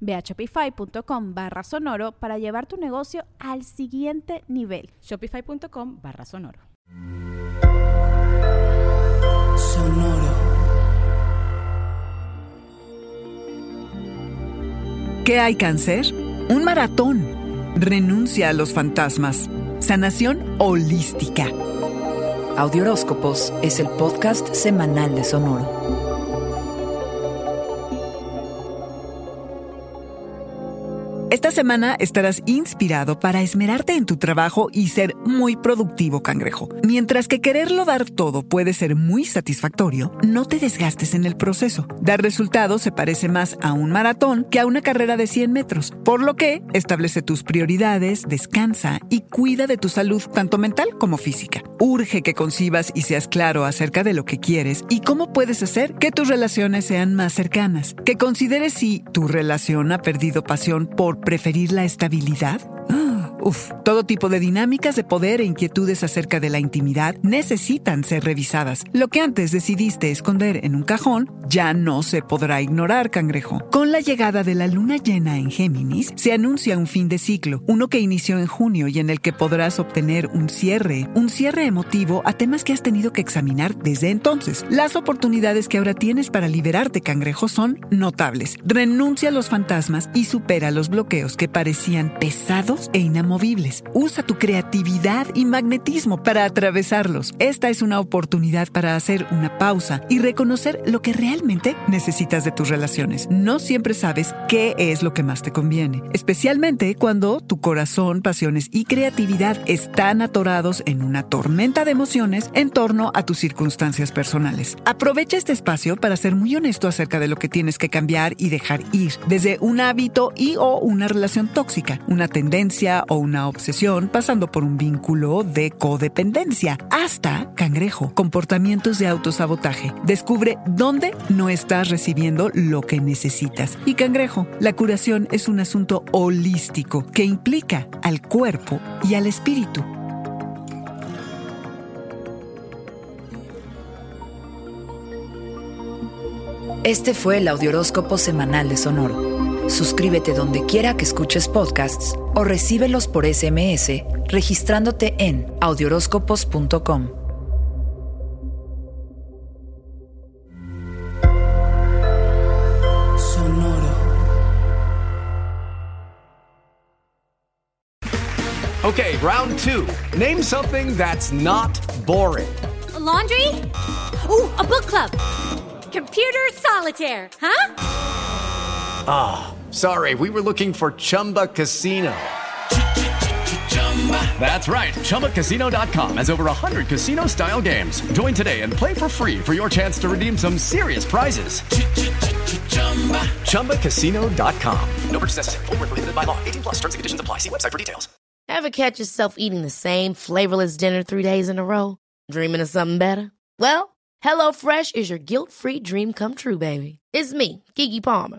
Ve a shopify.com barra sonoro para llevar tu negocio al siguiente nivel. Shopify.com barra sonoro. Sonoro. ¿Qué hay cáncer? Un maratón. Renuncia a los fantasmas. Sanación holística. Audioróscopos es el podcast semanal de Sonoro. Esta semana estarás inspirado para esmerarte en tu trabajo y ser muy productivo, cangrejo. Mientras que quererlo dar todo puede ser muy satisfactorio, no te desgastes en el proceso. Dar resultados se parece más a un maratón que a una carrera de 100 metros, por lo que establece tus prioridades, descansa y cuida de tu salud tanto mental como física. Urge que concibas y seas claro acerca de lo que quieres y cómo puedes hacer que tus relaciones sean más cercanas. Que consideres si tu relación ha perdido pasión por preferir la estabilidad? Uf, todo tipo de dinámicas de poder e inquietudes acerca de la intimidad necesitan ser revisadas. Lo que antes decidiste esconder en un cajón ya no se podrá ignorar, cangrejo. Con la llegada de la luna llena en Géminis, se anuncia un fin de ciclo, uno que inició en junio y en el que podrás obtener un cierre, un cierre emotivo a temas que has tenido que examinar desde entonces. Las oportunidades que ahora tienes para liberarte, cangrejo, son notables. Renuncia a los fantasmas y supera los bloqueos que parecían pesados e inamovibles Usa tu creatividad y magnetismo para atravesarlos. Esta es una oportunidad para hacer una pausa y reconocer lo que realmente necesitas de tus relaciones. No siempre sabes qué es lo que más te conviene, especialmente cuando tu corazón, pasiones y creatividad están atorados en una tormenta de emociones en torno a tus circunstancias personales. Aprovecha este espacio para ser muy honesto acerca de lo que tienes que cambiar y dejar ir, desde un hábito y o una relación tóxica, una tendencia o una obsesión, pasando por un vínculo de codependencia, hasta, cangrejo, comportamientos de autosabotaje. Descubre dónde no estás recibiendo lo que necesitas. Y cangrejo, la curación es un asunto holístico que implica al cuerpo y al espíritu. Este fue el Audioróscopo Semanal de Sonoro. Suscríbete donde quiera que escuches podcasts o recíbelos por SMS registrándote en audioróscopos.com. Sonoro. Okay, round two. Name something that's not boring. A laundry? Ooh, a book club. Computer solitaire, huh? Ah. Sorry, we were looking for Chumba Casino. That's right. ChumbaCasino.com has over 100 casino style games. Join today and play for free for your chance to redeem some serious prizes. ChumbaCasino.com. No purchase necessary. Full prohibited by law. 18 plus terms and conditions apply. See website for details. Ever catch yourself eating the same flavorless dinner three days in a row? Dreaming of something better? Well, HelloFresh is your guilt free dream come true, baby. It's me, Kiki Palmer.